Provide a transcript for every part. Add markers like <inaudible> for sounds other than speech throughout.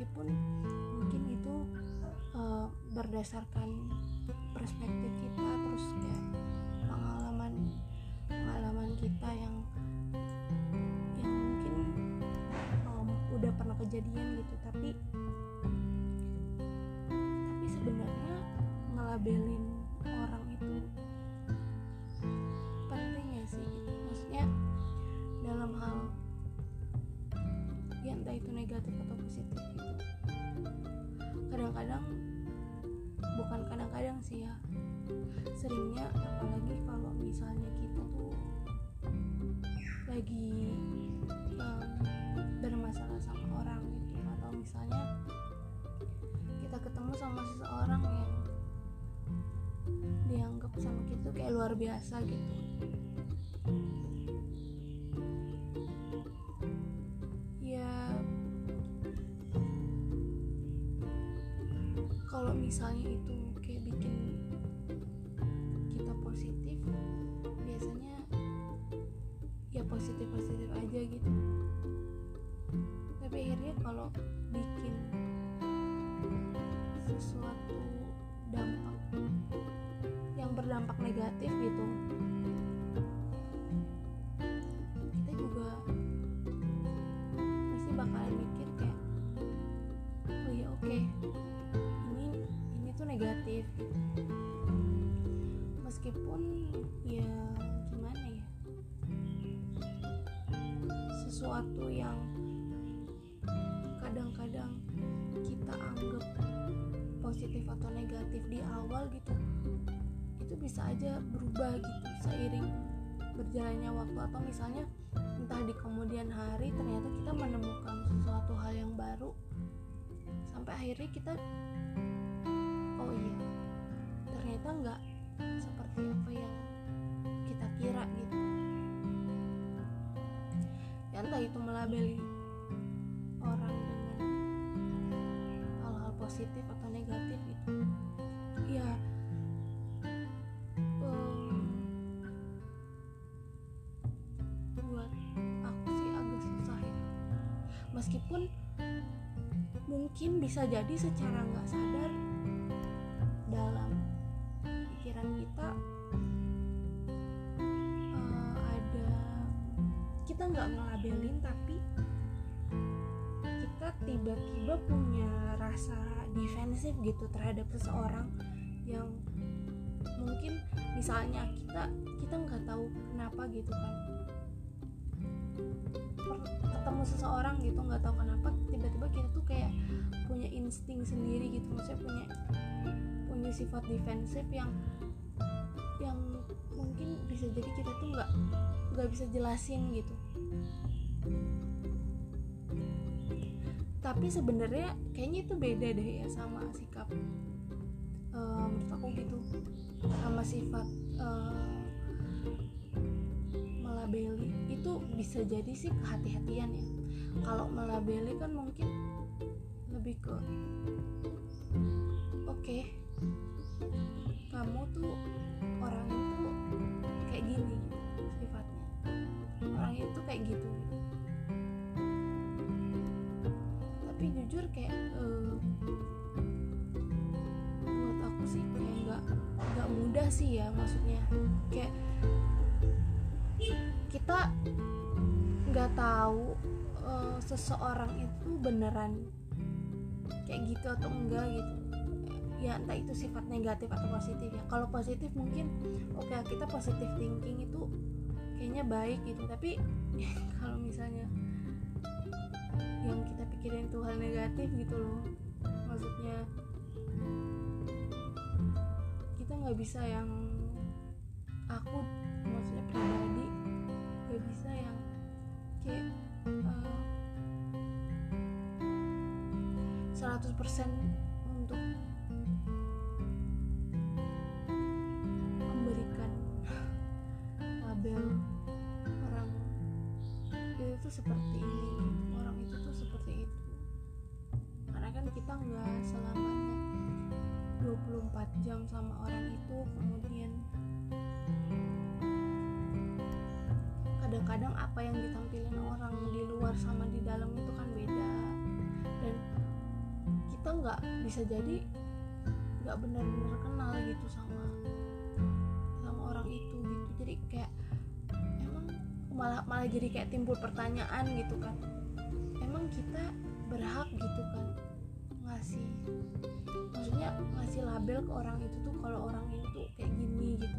meskipun mungkin itu uh, berdasarkan perspektif kita terus kayak pengalaman pengalaman kita yang yang mungkin um, udah pernah kejadian gitu. Tapi tapi sebenarnya ngelabelin misalnya kita tuh lagi um, bermasalah sama orang gitu. Atau misalnya kita ketemu sama seseorang yang dianggap sama kita tuh kayak luar biasa gitu. Ya kalau misalnya aja gitu. Tapi akhirnya kalau bikin sesuatu dampak yang berdampak negatif gitu kita juga pasti bakalan mikir kayak oh ya oke ini ini tuh negatif. Meskipun ya gimana sesuatu yang kadang-kadang kita anggap positif atau negatif di awal gitu itu bisa aja berubah gitu seiring berjalannya waktu. Atau misalnya entah di kemudian hari ternyata kita menemukan sesuatu hal yang baru sampai akhirnya kita oh iya ternyata nggak seperti melabeli orang dengan hal-hal positif atau negatif gitu. Ya em, buat aku sih agak susah ya. Meskipun mungkin bisa jadi secara nggak sadar dalam pikiran kita eh, ada kita nggak ngelabelin tapi tiba-tiba punya rasa defensif gitu terhadap seseorang yang mungkin misalnya kita kita nggak tahu kenapa gitu kan. Ketemu seseorang gitu nggak tahu kenapa tiba-tiba kita tuh kayak punya insting sendiri gitu. Maksudnya punya punya sifat defensif yang yang mungkin bisa jadi kita tuh nggak nggak bisa jelasin gitu tapi sebenarnya kayaknya itu beda deh ya sama sikap eh, menurut aku gitu. Sama sifat eh, melabeli. Itu bisa jadi sih kehati-hatian ya. Kalau melabeli kan mungkin lebih ke oke kamu tuh orang itu kayak gini sifatnya. Orang itu kayak gitu gitu jujur kayak eh, buat aku sih kayak nggak nggak mudah sih ya maksudnya. Kayak kita nggak tahu eh, seseorang itu beneran kayak gitu atau enggak gitu. Ya entah itu sifat negatif atau positif ya. Kalau positif mungkin oke kita positif thinking itu kayaknya baik gitu. Tapi <laughs> kalau misalnya yang kita pikirin itu hal negatif gitu loh. Maksudnya kita nggak bisa yang aku maksudnya pribadi nggak bisa yang kayak eh, 100% untuk luar sama di dalam itu kan beda. Dan kita nggak bisa jadi nggak benar-benar kenal gitu sama sama orang itu gitu. Jadi kayak emang malah malah jadi kayak timbul pertanyaan gitu kan. Emang kita berhak gitu kan ngasih maksudnya ngasih label ke orang itu tuh kalau orang itu kayak gini gitu.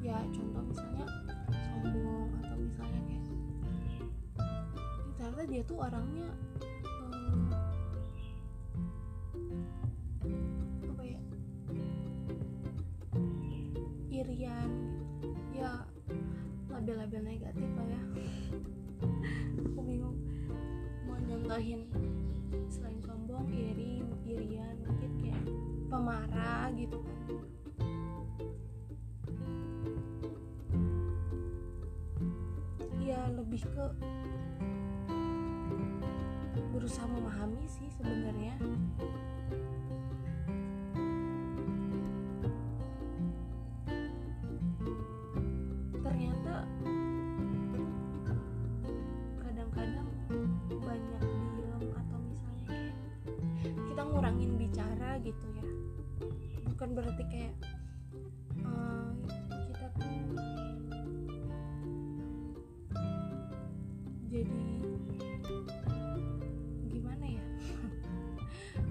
Ya contoh misalnya sombong atau misalnya kayak dia tuh orangnya apa ya irian ya label-label negatif lah ya. <laughs> Aku bingung mau nyontohin selain sombong iri irian mungkin kayak pemarah gitu kan. Ya lebih ke berusaha memahami sih sebenarnya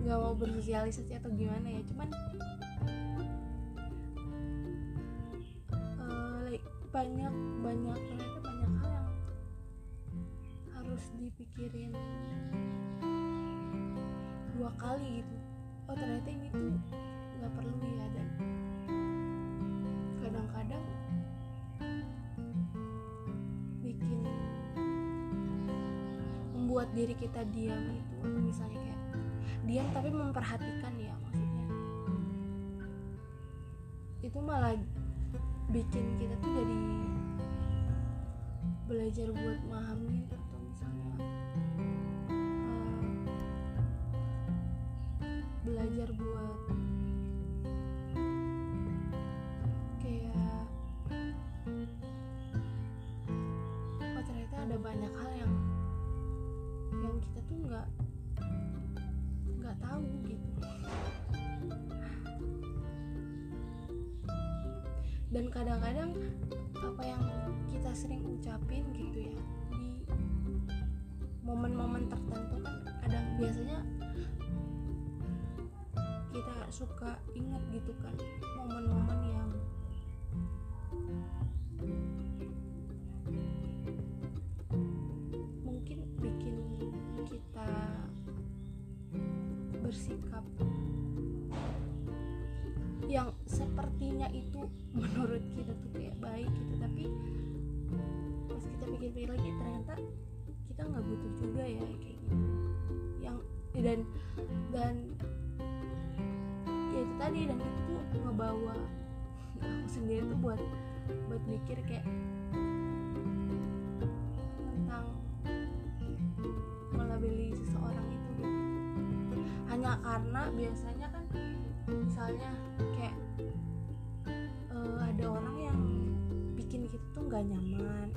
nggak mau bersosialisasi atau gimana ya cuman eh, like, banyak banyak ternyata banyak hal yang harus dipikirin dua kali gitu. Oh ternyata ini tuh nggak perlu ya dan kadang-kadang bikin membuat diri kita diam itu atau misalnya kayak diam tapi memperhatikan ya maksudnya. Itu malah bikin kita tuh jadi belajar buat memahami atau misalnya eh, belajar buat kayak oh ternyata ada banyak hal yang yang kita tuh nggak nggak tahu gitu. Dan kadang-kadang apa yang kita sering ucapin gitu ya di momen-momen tertentu kan kadang biasanya kita suka ingat gitu kan pikir-pikir lagi ternyata kita nggak butuh juga ya kayak gitu. Yang dan dan ya itu tadi dan itu tuh ngebawa aku sendiri tuh buat buat mikir kayak tentang melabeli seseorang itu gitu. Hanya karena biasanya kan misalnya kayak eh, ada orang yang bikin kita tuh nggak nyaman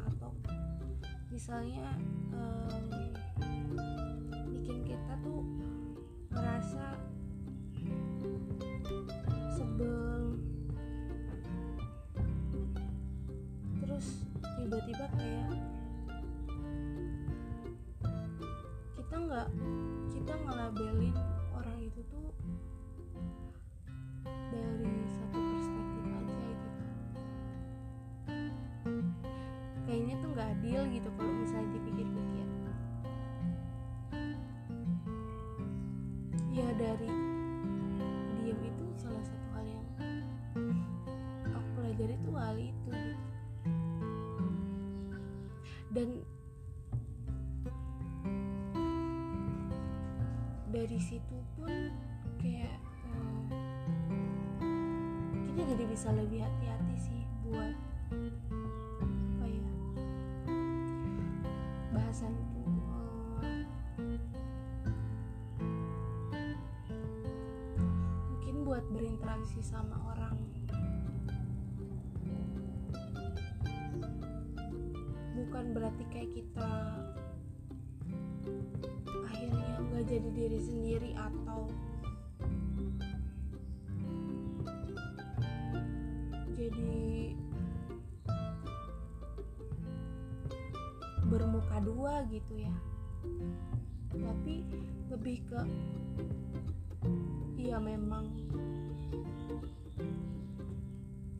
misalnya em, bikin kita tuh ngerasa sebel. Terus tiba-tiba kayak kita nggak kita ngelabelin ya dari diem itu salah satu hal yang aku pelajari tuh hal itu. Dan dari situ pun kayak eh, kita jadi bisa lebih hati-hati sih buat buat berinteraksi sama orang. Bukan berarti kayak kita akhirnya nggak jadi diri sendiri atau jadi bermuka dua gitu ya. Tapi lebih ke iya memang.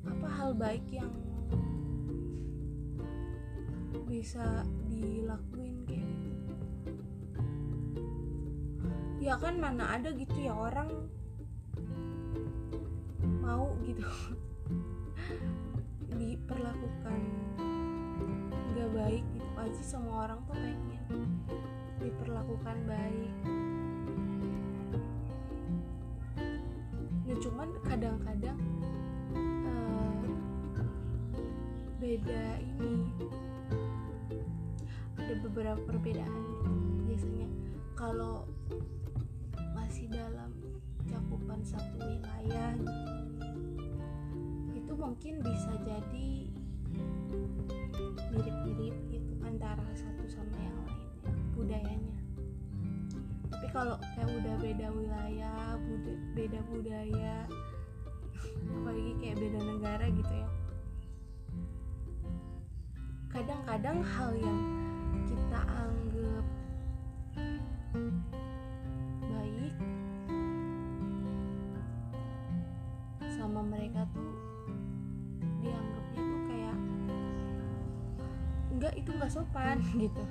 Apa hal baik yang bisa dilakuin kayak gitu? Ya kan mana ada gitu ya orang mau gitu. <laughs> Diperlakukan nggak baik gitu. Pasti semua orang tuh pengen diperlakukan baik cuman kadang-kadang uh, beda ini. Ada beberapa perbedaan gitu. Biasanya kalau masih dalam cakupan satu wilayah gitu itu mungkin bisa jadi mirip-mirip gitu antara kalau kayak udah beda wilayah buda beda budaya apalagi kayak beda negara gitu ya. Kadang-kadang hal yang kita anggap baik sama mereka tuh dianggapnya tuh kayak enggak itu nggak sopan <laughs> gitu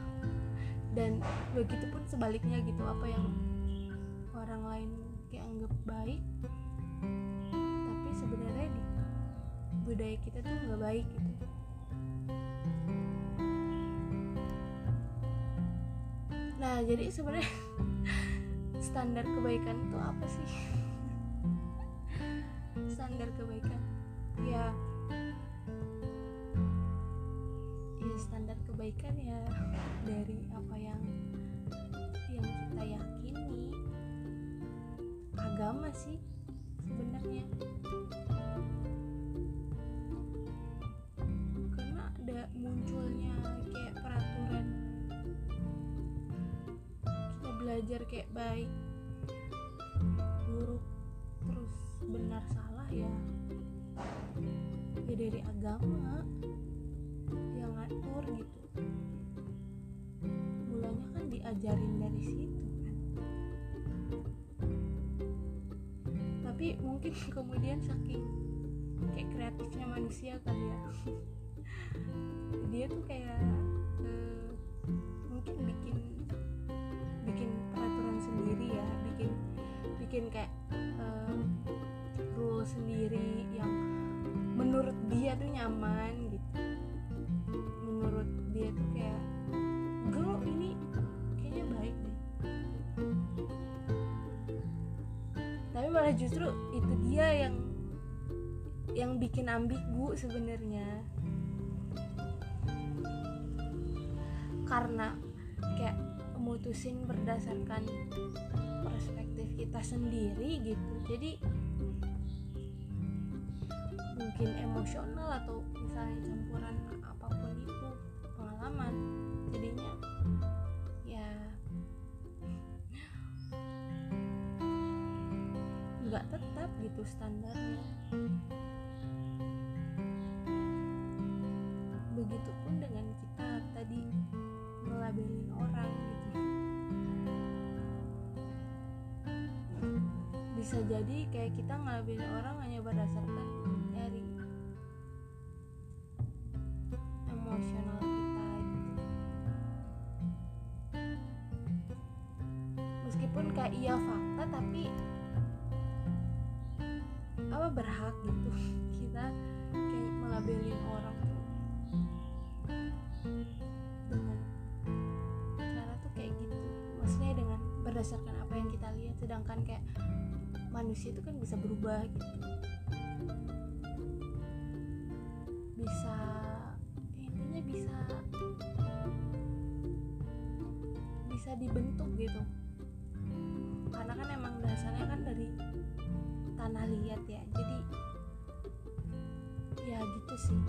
dan begitupun sebaliknya gitu apa yang orang lain kayak anggap baik tapi sebenarnya di budaya kita tuh nggak baik gitu. Nah jadi sebenarnya <laughs> standar kebaikan itu apa sih? <laughs> Standar kebaikan. Ya ya kebaikan ya dari apa yang yang kita yakini. Agama sih sebenarnya. Karena ada munculnya kayak peraturan. Kita belajar kayak baik buruk terus benar salah ya. Ya dari agama yang ngatur gitu mulanya kan diajarin dari situ kan? Tapi mungkin <laughs> kemudian saking kayak kreatifnya manusia kali ya. <laughs> Dia tuh kayak uh, mungkin bikin bikin peraturan sendiri ya bikin bikin kayak uh, rule sendiri yang menurut dia tuh nyaman malah justru itu dia yang yang bikin ambigu sebenarnya. Karena kayak mutusin berdasarkan perspektif kita sendiri gitu. Jadi mungkin emosional atau misalnya campuran apa pun itu pengalaman jadinya nggak tetap gitu standarnya. Begitupun dengan kita tadi ngelabelin orang gitu. Bisa jadi kayak kita ngelabelin orang hanya berdasarkan dari emosional kita gitu. Meskipun kayak iya fakta tapi berhak gitu. <laughs> Kita kayak melabelin orang tuh dengan cara tuh kayak gitu. Maksudnya dengan berdasarkan apa yang kita lihat sedangkan kayak manusia itu kan bisa berubah gitu. Bisa intinya bisa bisa dibentuk gitu. Karena kan emang dasarnya kan dari tanah liat ya. Jadi ya gitu sih